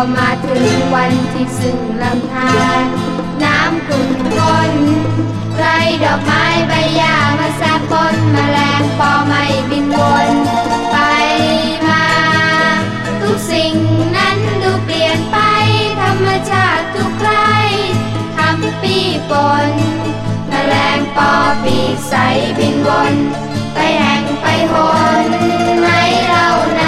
ก็มาถึงวันที่ซึ่งลำธารน้ำขุ่นข้นไรดอกไม้ใบหญ้ามาแซบปนแมลงปอไม่บินวนไปมา ทุกสิ่งนั้นดูเปลี่ยนไป ธรรมชาติทุกไรทำปีปนแมลงปอปีใสบินวน ไปแห่งไปหนในเรานา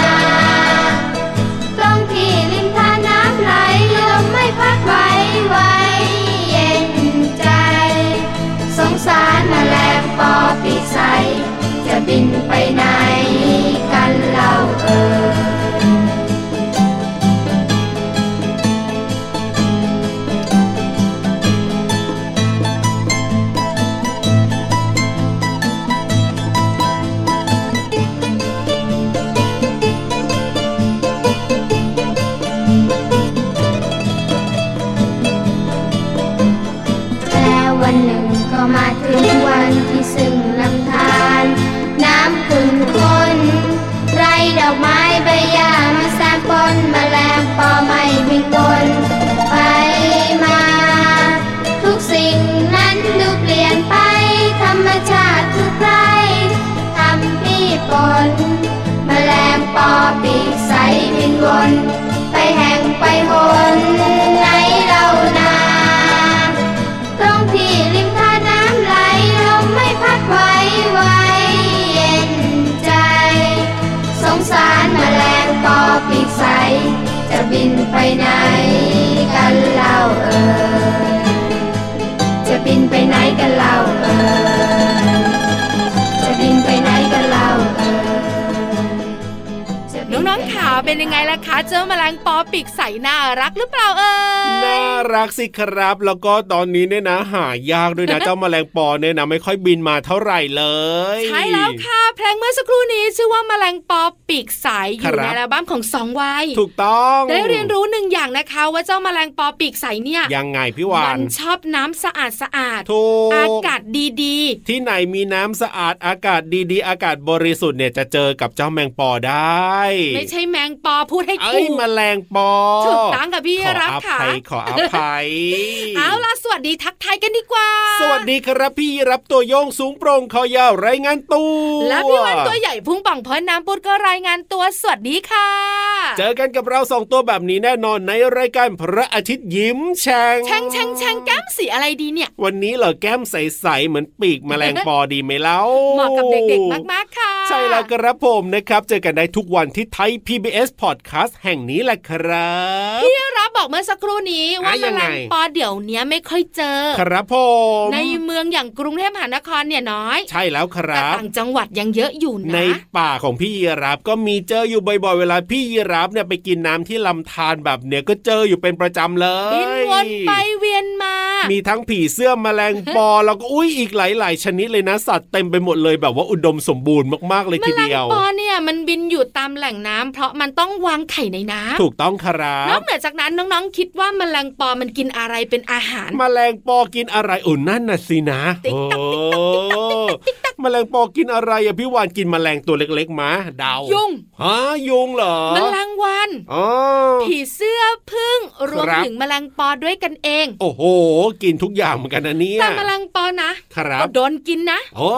เป็นยังไงล่ะคะ เจอแมลงปอปีกใสน่ารักหรือเปล่าเอ่ยน่ารักสิครับ แล้วก็ตอนนี้เนี่ยนะ หายากด้วยนะเจ้าแมลงปอเนี่ยนะไม่ค่อยบินมาเท่าไหร่เลย ใช่แล้วค่ะเพลงเมื่อสักครู่นี้ชื่อว่าแมลงปอปีกใสอครัยู่บในอัลบั้มของสองวัยถูกต้อง ได้เรียนรู้หนึ่งอย่างนะคะ ว่าเจ้าแมลงปอปีกใสเนี่ยยังไงพี่วามันนชอบน้ำสะอาดสะอาดถูกอากาศดีที่ไหนมีน้ำสะอาดอากาศดีๆ อากาศบริสุทธิ์เนี่ยจะเจอกับเจ้าแมงปอได้ๆไม่ใช่แมงปอพูดให้เอ้ถูยกแมลงปอถูกต้องกับพี่ขอรับอค่ะภัยขออภัยเอาล่ะสวัสดีทักทายกันดีกว่า สวัสดีครับพี่รับตัวโยงสูงโปร่งคอยาวรายงานตัวและพี่วันตัวใหญ่พุ่งป่องพ้นน้ำปุดก็รายงานตัวสวัสดีค่ะ เจอกันกับเราสองตัวแบบนี้แน่นอนในรายการพระอาทิตย์ยิ้มแฉ่งแช่งแช่งแช่งแก้มสีอะไรดีเนี่ย วันนี้เหรอแก้มใสๆเหมือนปีกแมลงปอดีไหมเล่าเหมาะกับเด็กๆมากๆค่ะ ใช่แล้วครับผมนะครับ เจอกันได้ทุกวันที่ไทย PBS Podcast แห่งนี้แหละครับพี่รับบอกเมื่อสักครู่นี้ว่าอะแมยังลไงงปอเดี๋ยวเนี้ยไม่ค่อยเจอ ครับผมในเมืองอย่างกรุงเทพมหานครเนี่ยน้อย ใช่แล้วคแต่รับต่างจังหวัดยังเยอะอยู่ในนะป่าของพี่ยีรับก็มีเจออยู่บ่อยๆ เวลาพี่ยีรับเนี่ยไปกินน้ำที่ลำธารแบบเนี้ยก็เจออยู่เป็นประจำเลยบินวนไปเวียนมา มีทั้งผีเสื้อแมลงปอแล้วก็อุ้ยอีกหลาย ๆ ชนิดเลยนะสัตว์เต็มไปหมดเลยแบบว่าอุดมสมบูรณ์มากๆเลยแมทีลงเดียวปอเนี่ยมันบินอยู่ตามแหล่งน้ำเพราะมันต้องวางไข่ในน้ำถูกต้องครันอบกเหนือจากนั้นน้องๆคิดว่าแมลงปอมันกินอะไรเป็นอาหาร แมลงปอกินอะไรอุ่นนั่นน่ะสินะติ๊กตักติ๊กตักติ๊กตักติ๊กตักแมลงปอกินอะไรอะพี่วานกินแมลงตัวเล็กๆมาเดายุงฮะยุงเหรอแมลงวันอ๋อผีเสื้อพึ่งรวมครับถึงแมลงปอด้วยกันเอง โอ้โห กินทุกอย่างเหมือนกันนะเนี่ยแต่แมลงปอนะครับก็โดนกินนะโอ้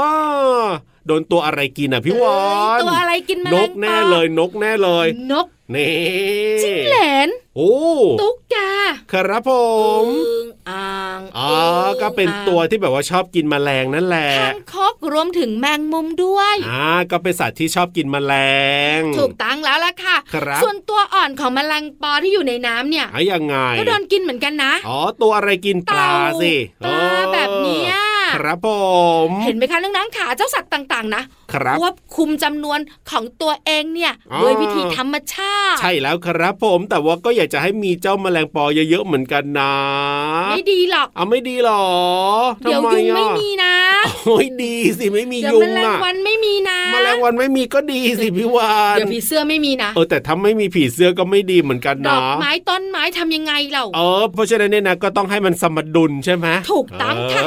โดนตัวอะไรกินอะพี่วานตัวอะไรกินแมลงนกแน่เลยนกแน่เลย นกนี่จิ้งเหลนโอ้ตุ๊กแกครับผมอึ่งอ่างอ๋อก็เป็นตัวที่แบบว่าชอบกินแมลงนั่นแหละคางคกรวมถึงแมงมุมด้วยอ่าก็เป็นสัตว์ที่ชอบกินแมลง ถูกตั้งแล้วล่ะค่ะครับส่วนตัวอ่อนของแมลงปอที่อยู่ในน้ำเนี่ยอะยังไงก็โดนกินเหมือนกันนะอ๋อตัวอะไรกินปลาสิปลาแบบเนี้ย ครับผม เห็นไหมคะน้องๆขาเจ้าสัตว์ต่างๆ นะครับควบคุมจำนวนของตัวเองเนี่ยด้วยวิธีธรรมชาติ ใช่แล้วครับผม แต่ว่าก็อยากจะให้มีเจ้าแมลงปอเยอะๆเหมือนกันนะ ไม่ดีหรอกเอาไม่ดีหรอเดี๋ยวยุงไม่มีนะโอ้ยดีสิไม่มีเดี๋ยวยุแมลงวันไม่มีนะแมลงวันไม่มีก็ดีสิพี่วานเดี๋ยวผีเสื้อไม่มีนะเออแต่ถ้าไม่มีผีเสื้อก็ไม่ดีเหมือนกันดอนะกไม้ต้นไม้ทำยังไงเราเออเพราะฉะนั้นเนี่ยนะก็ต้องให้มันสมดุลใช่ไหมถูกต้องค่ะ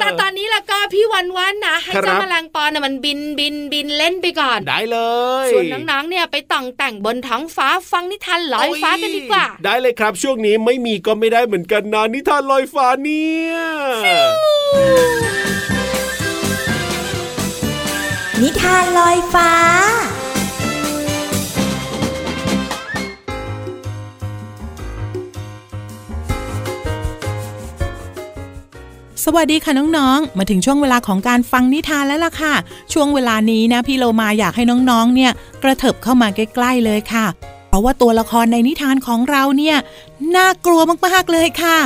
แต่ตอนนี้ละก็พี่วันวันนะให้ครับเจ้าแมลงปอน่ะมันบินบินบินเล่นไปก่อน ได้เลยส่วนน้องๆเนี่ยไปต่องแต่งบนท้องฟ้าฟังนิทานลอยฟ้ากันดีกว่า ได้เลยครับช่วงนี้ไม่มีก็ไม่ได้เหมือนกันนะนิทานลอยฟ้าเนี่ยนิทานลอยฟ้า สวัสดีค่ะน้องๆ มาถึงช่วงเวลาของการฟังนิทานแล้วล่ะค่ะ ช่วงเวลานี้นะพี่โลมาอยากให้น้องๆ เนี่ยกระเถิบเข้ามาใกล้ๆเลยค่ะ เพราะว่าตัวละครในนิทานของเราเนี่ยน่ากลัวมากๆเลยค่ะ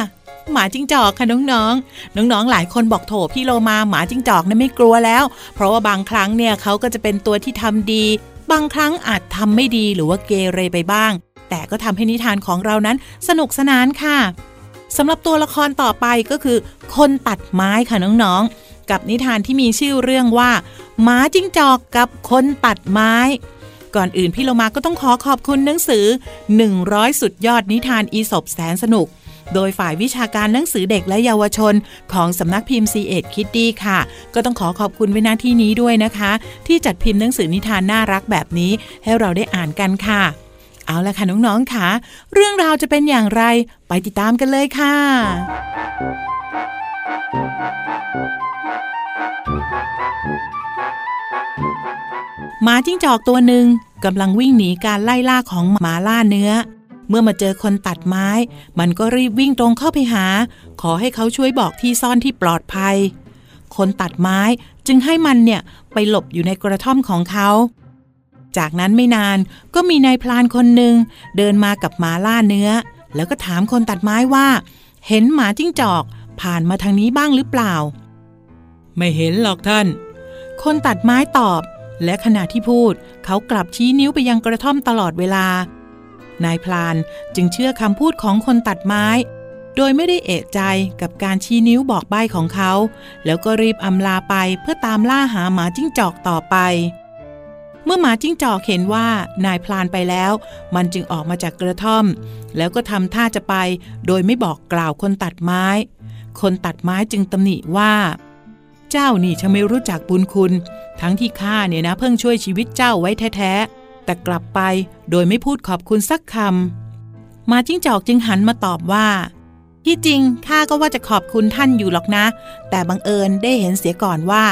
หมาจิ้งจอกค่ะน้องๆ น้องๆ หลายคนบอกโถพี่โลมาหมาจิ้งจอกนะไม่กลัวแล้ว เพราะว่าบางครั้งเนี่ยเขาก็จะเป็นตัวที่ทำดี บางครั้งอาจทำไม่ดีหรือว่าเกเรไปบ้าง แต่ก็ทำให้นิทานของเรานั้นสนุกสนานค่ะ สำหรับตัวละครต่อไปก็คือ คนตัดไม้ค่ะน้องๆ กับนิทานที่มีชื่อเรื่องว่าหมาจิ้งจอกกับคนตัดไม้ ก่อนอื่นพี่โลมาก็ต้องขอขอบคุณหนังสือ 100 สุดยอดนิทานอีสบแสนสนุก โดยฝ่ายวิชาการหนังสือเด็กและเยาวชน ของสำนักพิมพ์ c ีเอ็ดคิดดีค่ะ ก็ต้องขอขอบคุณไว้หน้าที่นี้ด้วยนะคะ ที่จัดพิมพ์หนังสือนิทานน่ารักแบบนี้ให้เราได้อ่านกันค่ะ เอาละค่ะน้องๆค่ะ เรื่องราวจะเป็นอย่างไรไปติดตามกันเลยค่ะ หมาจิ้งจอกตัวหนึ่งกำลังวิ่งหนีการไล่ล่าของหมาล่าเนื้อ เมื่อมาเจอคนตัดไม้ มันก็รีบวิ่งตรงเข้าไปหา ขอให้เขาช่วยบอกที่ซ่อนที่ปลอดภัย คนตัดไม้จึงให้มันเนี่ยไปหลบอยู่ในกระท่อมของเขา จากนั้นไม่นานก็มีนายพลานคนหนึ่งเดินมากับหมาล่าเนื้อ แล้วก็ถามคนตัดไม้ว่า เห็นหมาจิ้งจอกผ่านมาทางนี้บ้างหรือเปล่า ไม่เห็นหรอกท่าน คนตัดไม้ตอบ และขณะที่พูด เขากลับชี้นิ้วไปยังกระท่อมตลอดเวลา นายพลานจึงเชื่อคำพูดของคนตัดไม้ โดยไม่ได้เอะใจกับการชี้นิ้วบอกใบ้ของเขา แล้วก็รีบอำลาไปเพื่อตามล่าหาหมาจิ้งจอกต่อไป เมื่อหมาจิ้งจอกเห็นว่านายพลานไปแล้ว มันจึงออกมาจากกระท่อม แล้วก็ทำท่าจะไป โดยไม่บอกกล่าวคนตัดไม้ คนตัดไม้จึงตำหนิว่า เจ้านี่ฉันไม่รู้จักบุญคุณ ทั้งที่ข้าเนี่ยนะเพิ่งช่วยชีวิตเจ้าไว้แท้ๆแต่กลับไปโดยไม่พูดขอบคุณสักคำหมาจิ้งจอกจึงหันมาตอบว่า ที่จริงข้าก็ว่าจะขอบคุณท่านอยู่หรอกนะ แต่บังเอิญได้เห็นเสียก่อนว่า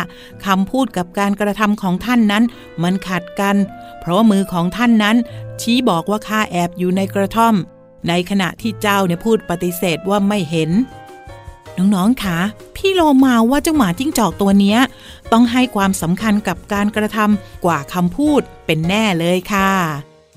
คำพูดกับการกระทำของท่านนั้น มันขัดกัน เพราะว่ามือของท่านนั้น ชี้บอกว่าข้าแอบอยู่ในกระท่อม ในขณะที่เจ้าเนี่ยพูดปฏิเสธว่าไม่เห็น น้องๆคะพี่โลมาว่าเจ้าหมาจิ้งจอกตัวเนี้ย ต้องให้ความสำคัญกับการกระทำกว่าคำพูดเป็นแน่เลยค่ะ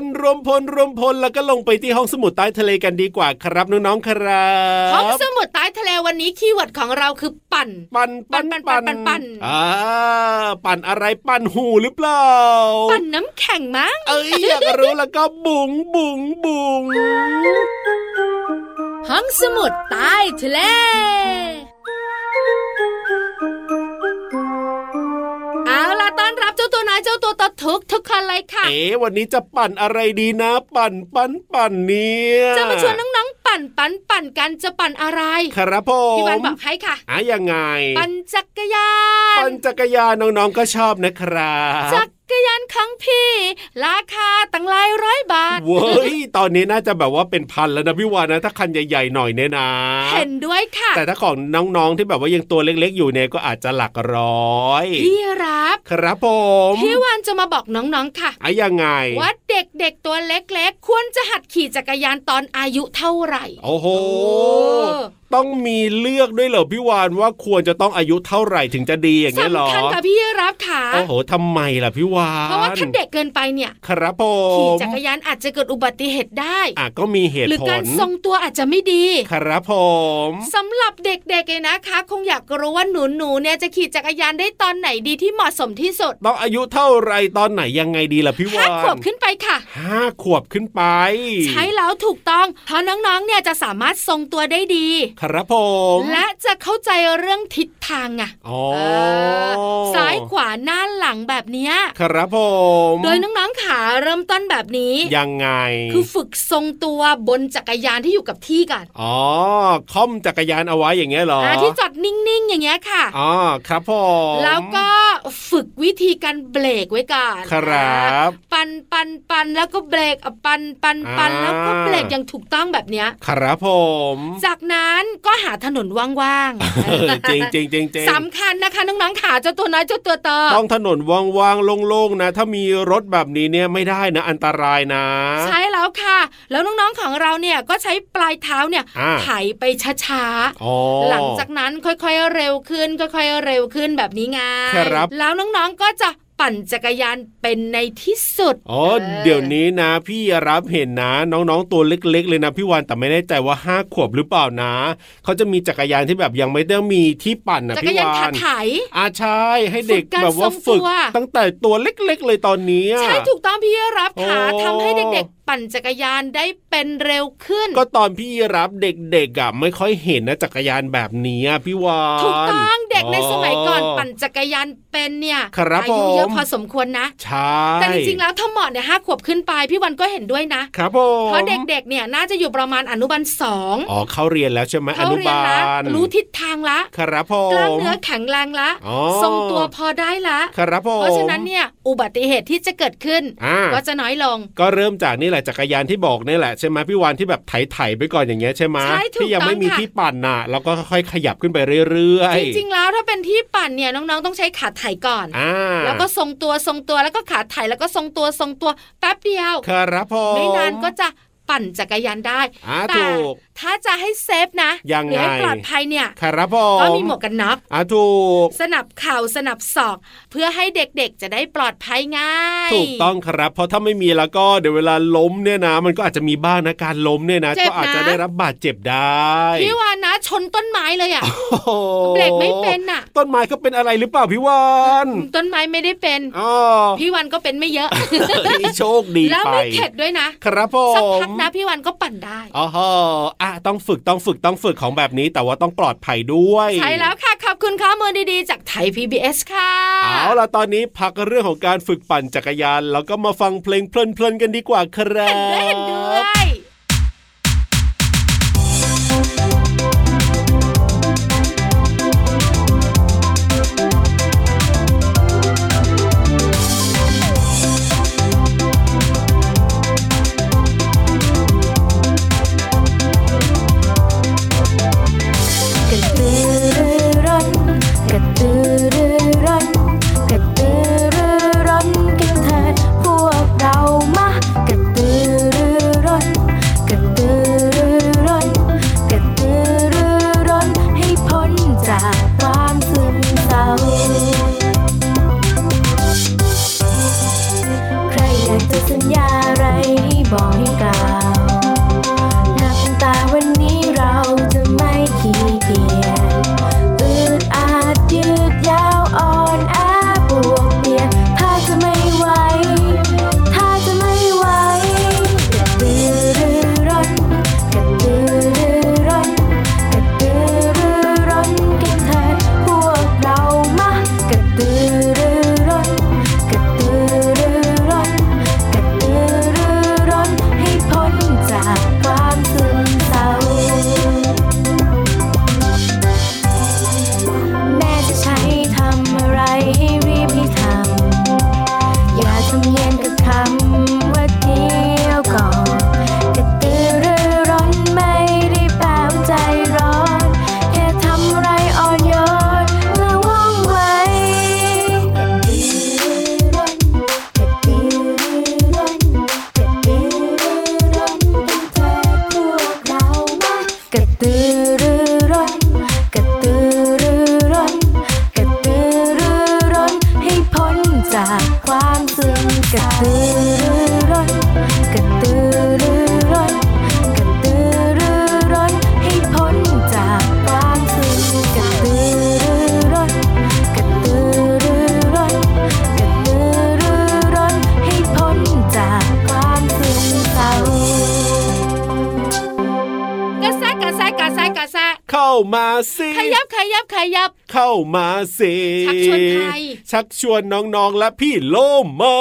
รวมพลรวมพลแล้วก็ลงไปที่ห้องสมุดใต้ทะเลกันดีกว่าครับน้องๆครับห้องสมุดใต้ทะเลวันนี้ keyword ของเราคือปั่น ปั่นปั่นปั่นปั่นปั่นปั่นอ่าปั่นอะไรปั่นหูหรือเปล่า ปั่นน้ำแข็งมั้งเอ้ยอยากรู้แล้วก็บุ๋งบุ๋งบุ๋งห้องสมุดใต้ทะเล ตัวน้อเจ้าตัวตดทุกทุกคนเลยค่ะ เอ๋วันนี้จะปั่นอะไรดีนะ ปั่นปั่นปั่นเนี่ยจะมาชวนน้องๆปั่นปั่นปั่นกันจะปั่นอะไร ครับผมพี่วันบอกให้ค่ะอะยังไง ปั่นจักรยาน ปั่นจักรยานน้องๆก็ชอบนะครับจัก รยานของพี่ ราคาตั้งหลายร้อยบาท เว้ย ตอนนี้น่าจะแบบว่าเป็นพันแล้วนะพี่วานนะ ถ้าคันใหญ่ๆหน่อยเนี่ยนะ เห็นด้วยค่ะ แต่ถ้าของน้องๆที่แบบว่ายังตัวเล็กๆอยู่เนี่ยก็อาจจะหลักร้อย พี่รับ ครับผม พี่วันจะมาบอกน้องๆค่ะอะยังไง ว่าเด็กๆตัวเล็กๆ ควรจะหัดขี่จักรยานตอนอายุเท่าไหร่ โอ้โหโอ้ ต้องมีเลือกด้วยเหรอพี่วานว่าควรจะต้องอายุเท่าไหร่ถึงจะดีอย่างเงี้ยเหรอสำคัญค่ะพี่รับค่ะโอ้โหทำไมล่ะพี่วานเพราะว่าถ้าเด็กเกินไปเนี่ยครับผขี่มจักรยานอาจจะเกิดอุบัติเหตุได้อะก็มีเหตุหรือผการลทรงตัวอาจจะไม่ดีครับผมสำหรับเด็กๆเลยนะคะ คงอยากรู้ว่าหนูๆเนี่ยจะขี่จักรยานได้ตอนไหนดีที่เหมาะสมที่สุดต้องอายุเท่าไรตอนไหนยังไงดีล่ะพี่วาห้านขวบขึ้นไปค่ะห้าขวบขึ้นไป ใช้แล้วถูกต้องเพราะน้องๆเนี่ยจะสามารถทรงตัวได้ดีครับผมและจะเข้าใจเรื่องทิศทางอะอ๋อเออซ้ายขวาหน้าหลังแบบเนี้ยครับผมโดยน้องๆขาเริ่มต้นแบบนี้ยังไง คือฝึกทรงตัวบนจักรยานที่อยู่กับที่กันอ๋อค่อมจักรยานเอาไว้อย่างเงี้ยเหรออ่าที่จอดนิ่งๆอย่างเงี้ยค่ะอ๋อครับผมแล้วก็ ฝึกวิธีการเบรกไว้ก่อนครับ ปันปันปันแล้วก็เบรกอะปันปันปันอ่าแล้วก็เบรกอย่างถูกต้องแบบเนี้ยครับผม จากนั้นก็หาถนนว่างเออจริงจริงจริงจริงสำคัญนะคะน้องๆขาเจ้าตัวน้อยเจ้าตัวโตต้องถนนว่างๆโล่งๆนะ ถ้ามีรถแบบนี้เนี่ยไม่ได้นะอันตรายนะ ใช่แล้วค่ะ แล้วน้องๆของเราเนี่ยก็ใช้ปลายเท้าเนี่ยอ่าไถไปช้าๆอ๋อหลังจากนั้นค่อยๆเร็วขึ้นค่อยๆเร็วขึ้นแบบนี้ไงครับแล้วน้องๆก็จะ ปั่นจักรยานเป็นในที่สุด อ๋อเออเดี๋ยวนี้นะ พี่รับเห็นนะ น้องๆตัวเล็ก ๆ เลยนะพี่วันแต่ไม่แน่ใจว่าห้าขวบหรือเปล่านะเขาจะมีจักรยานที่แบบยังไม่ได้มีที่ปั่นนะจักรพี่ยานวาขานไถอาใช่ให้เด็กฝึกการแบบว่าทรงฝึกตัวตั้งแต่ตัวเล็ก ๆ เลยตอนนี้อะใช่ถูกต้องพี่รับค่ะโอ้ทำให้เด็กๆปั่นจักรยานได้เป็นเร็วขึ้น ก็ตอนพี่รับเด็กๆอะไม่ค่อยเห็นนะจักรยานแบบนี้อะพี่วานถูกต้องเด็กในสมัยก่อนอ๋อปั่นจักรยานเป็นเนี่ยครับอายุเยอะผมพอสมควรนะใช่แต่จริงๆแล้วถ้าเหมาะเนี่ยห้าขวบขึ้นไปพี่วันก็เห็นด้วยนะครับผมเพราะเด็กๆเนี่ยน่าจะอยู่ประมาณอนุบาลสองอ๋อเข้าเรียนแล้วใช่ไหมอเขานุเรียนบาละลรู้ทิศทางละครับผมกล้ามเนื้อแข็งแรงละอ๋อทรงตัวพอได้ละครับผมเพราะฉะนั้นเนี่ยอุบัติเหตุที่จะเกิดขึ้นอ่าก็จะน้อยลง ก็เริ่มจากนี่แหละจักรยานที่บอกนี่แหละใช่ไหมพี่วานที่แบบไถๆไปก่อนอย่างเงี้ยใช่ไหมใช่ถูกที่ยังไม่ต้องมีค่ะที่ปั่นน่ะแล้วก็ค่อยๆขยับขึ้นไปเรื่อยจริงๆแล้วถ้าเป็นที่ปั่นเนี่ยน้องๆต้องใช้ขาไถก่อนอ่าแล้วก็ทรงตัวทรงตัวแล้วก็ขาไถแล้วก็ทรงตัวทรงตัวแป๊บเดียวครับผมไม่นานก็จะ ปั่นจักรยานได้อ่าแต่ถูกถ้าจะให้เซฟนะยังหรือให้ไงปลอดภัยเนี่ยครับผมก็มีหมวกกันน็อกอ่าถูก สนับเข่าสนับศอก เพื่อให้เด็กๆจะได้ปลอดภัยง่ายถูกต้องครับ เพราะถ้าไม่มีแล้วก็เดี๋ยวเวลาล้มเนี่ยนะ มันก็อาจจะมีบ้างนะการล้มเนี่ยนะเจ็บก็อาจจะนะได้รับบาดเจ็บได้พี่วานนะชนต้นไม้เลยอะโอ้โหเบรกไม่เป็นน่ะ ต้นไม้ก็เป็นอะไรหรือเปล่าพี่วานต้นไม้ไม่ได้เป็นอ๋อพี่วันก็เป็นไม่เยอะ โชคดีแล้วไปไม่เข็ดด้วยนะครับผมสักพักนะพี่วันก็ปั่นได้อ๋อฮะอะต้องฝึกต้องฝึกต้องฝึกของแบบนี้ แต่ว่าต้องปลอดภัยด้วยใช่แล้วค่ะขอบคุณข้อมูลดีๆจากไทย PBS ค่ะเอาล่ะตอนนี้พักเรื่องของการฝึกปั่นจักรยาน แล้วก็มาฟังเพลงเพลินๆกันดีกว่าครับเห็นด้วยเห็นด้วย เข้ามาสิชักชวนใครชักชวนน้องๆและพี่โลมา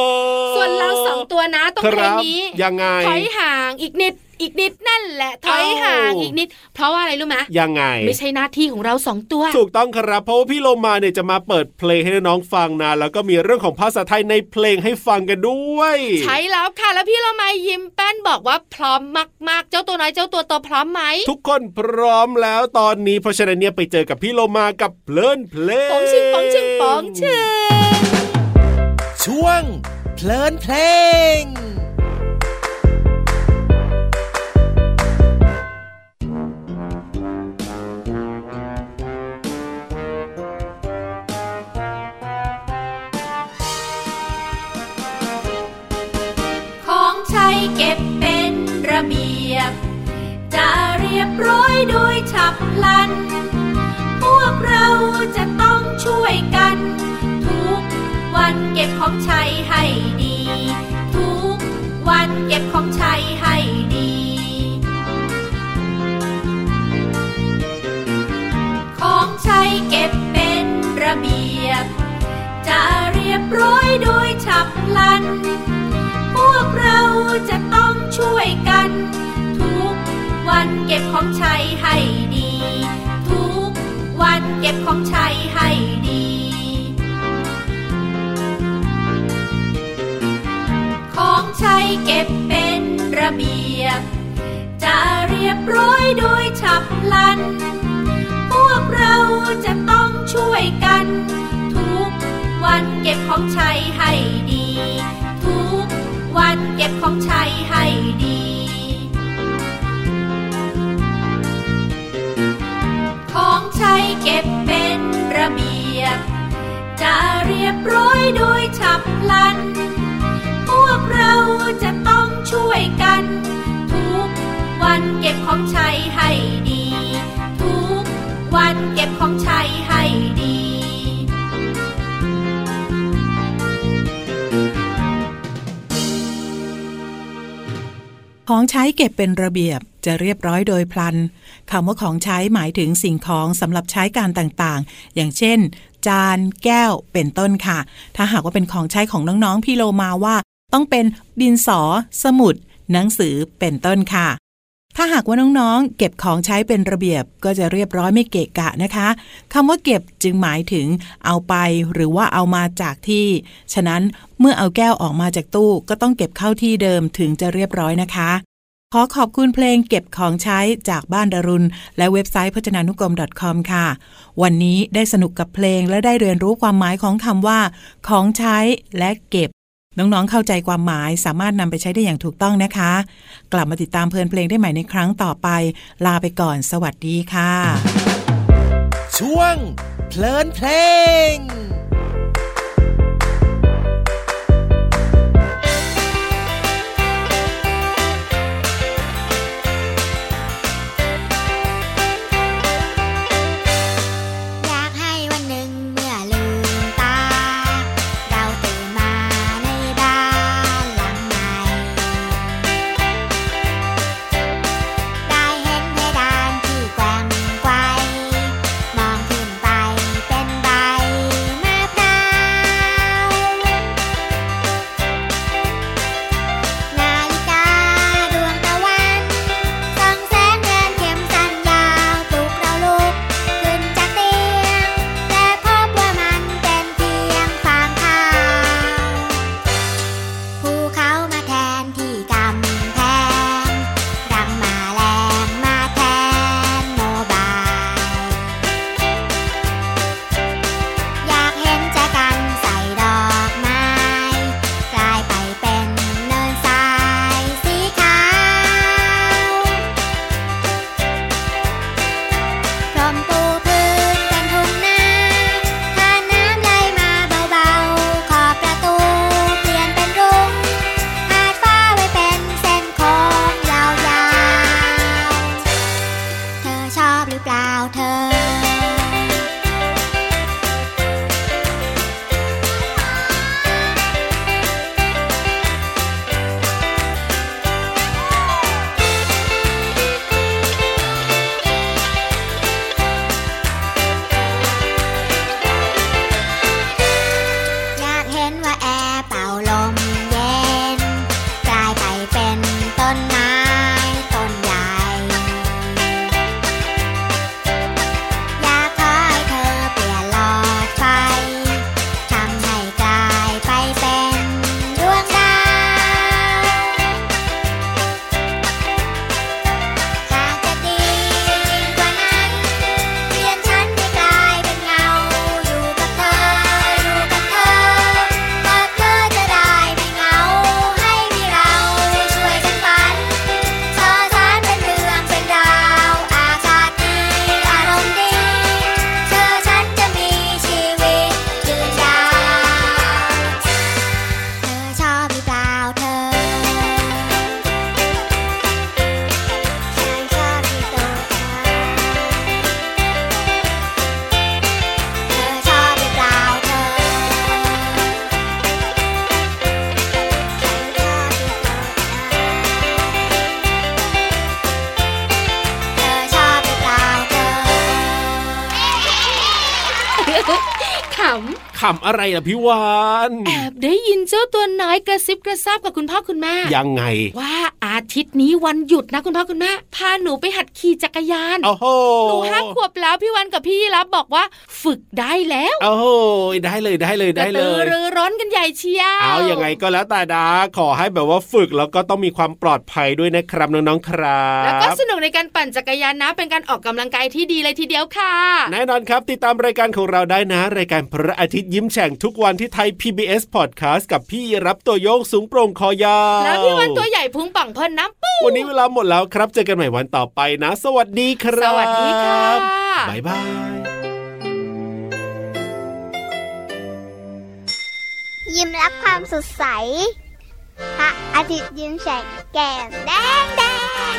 ส่วนเราสองตัวนะต้องคเพลรังบนี้ยังไงถอยห่างอีกนิด อีกนิดนั่นแหละถอยเอ้าห่างอีกนิด เพราะว่าอะไรรู้ไหมยังไง ไม่ใช่หน้าที่ของเราสองตัว ถูกต้องครับเพราะว่าพี่โลมาเนี่ยจะมาเปิดเพลงให้น้องๆฟังนะแล้วก็มีเรื่องของภาษาไทยในเพลงให้ฟังกันด้วย ใช่แล้วค่ะแล้วพี่เรามายิ้มแป้นบอกว่าพร้อมมากๆ เจ้าตัวน้อยเจ้าตัวโตพร้อมไหมทุกคนพร้อมแล้วตอนนี้เพราะฉะนั้นเนี่ยไปเจอกับพี่โลมากับเพลินเพลงปองชิงปองชิงปองชิงช่วงเพลินเพลงของ จะเรียบร้อยโดยฉับพลัน พวกเราจะต้องช่วยกัน ทุกวันเก็บของใช้ให้ดี ทุกวันเก็บของใช้ให้ดี ของใช้เก็บเป็นระเบียบ จะเรียบร้อยโดยฉับพลัน พวกเราจะต้องช่วยกัน วันเก็บของใช้ให้ดี ทุกวันเก็บของใช้ให้ดี ของใช้เก็บเป็นระเบียบ จะเรียบร้อยโดยฉับพลัน พวกเราจะต้องช่วยกัน ทุกวันเก็บของใช้ให้ดี ทุกวันเก็บของใช้ให้ดี ใช้เก็บเป็นระเบียบ จะเรียบร้อยโดยฉับพลัน พวกเราจะต้องช่วยกัน ทุกวันเก็บของใช้ให้ดี ทุกวันเก็บของใช้ให้ดีของใช้เก็บเป็นระเบียบ จะเรียบร้อยโดยพลันคำว่าของใช้หมายถึงสิ่งของสำหรับใช้การต่างๆ อย่างเช่น จาน แก้วเป็นต้นค่ะ ถ้าหากว่าเป็นของใช้ของน้องๆพี่โลมาว่า ต้องเป็นดินสอ สมุด หนังสือเป็นต้นค่ะ ถ้าหากว่าน้องๆ เก็บของใช้เป็นระเบียบก็จะเรียบร้อยไม่เกะกะนะคะคำว่าเก็บจึงหมายถึงเอาไปหรือว่าเอามาจากที่ ฉะนั้นเมื่อเอาแก้วออกมาจากตู้ก็ต้องเก็บเข้าที่เดิมถึงจะเรียบร้อยนะคะ ขอขอบคุณเพลงเก็บของใช้จากบ้านดารุณ และเว็บไซต์พจนานุกรม .com ค่ะ วันนี้ได้สนุกกับเพลงและได้เรียนรู้ความหมายของคำว่า ของใช้และเก็บ น้องๆเข้าใจความหมายสามารถนำไปใช้ได้อย่างถูกต้องนะคะ กลับมาติดตามเพลินเพลงได้ใหม่ในครั้งต่อไป ลาไปก่อน สวัสดีค่ะ ช่วงเพลินเพลงำอะไรล่ะพี่วานแอบได้ยินเจ้าตัวน้อยกระซิบกระซาบกับคุณพ่อคุณแม่ยังไงว่า อาทิตย์นี้วันหยุดนะคุณพ่อคุณแม่พาหนูไปหัดขี่จักรยานโอ้โหหนูห้าขวบแล้วพี่วันกับพี่รับบอกว่าฝึกได้แล้วโอ้โหได้เลยได้เลยได้เลกระตือยรือร้นกันใหญ่เชียวเอายังไงก็แล้วแต่ดาขอให้แบบว่าฝึกแล้วก็ต้องมีความปลอดภัยด้วยนะครับน้องๆครับแล้วก็สนุกในการปั่นจักรยานนะ เป็นการออกกำลังกายที่ดีเลยทีเดียวค่ะแน่นอนครับติดตามรายการของเราได้นะ รายการพระอาทิตย์ยิ้มแฉ่งทุกวันที่ไทย PBS Podcast กับพี่รับตัวโยงสูงโปร่งคอยาวแล้วพี่วันตัวใหญ่พุงป่องเพิ่นน้ำปู วันนี้เวลาหมดแล้วครับ เจอกันใหม่วันต่อไปนะ สวัสดีครับ สวัสดีค่ะบ๊ายบายยิ้มรับความสดใสพระอาทิตย์ยิ้มแฉกแก้มแดงแดง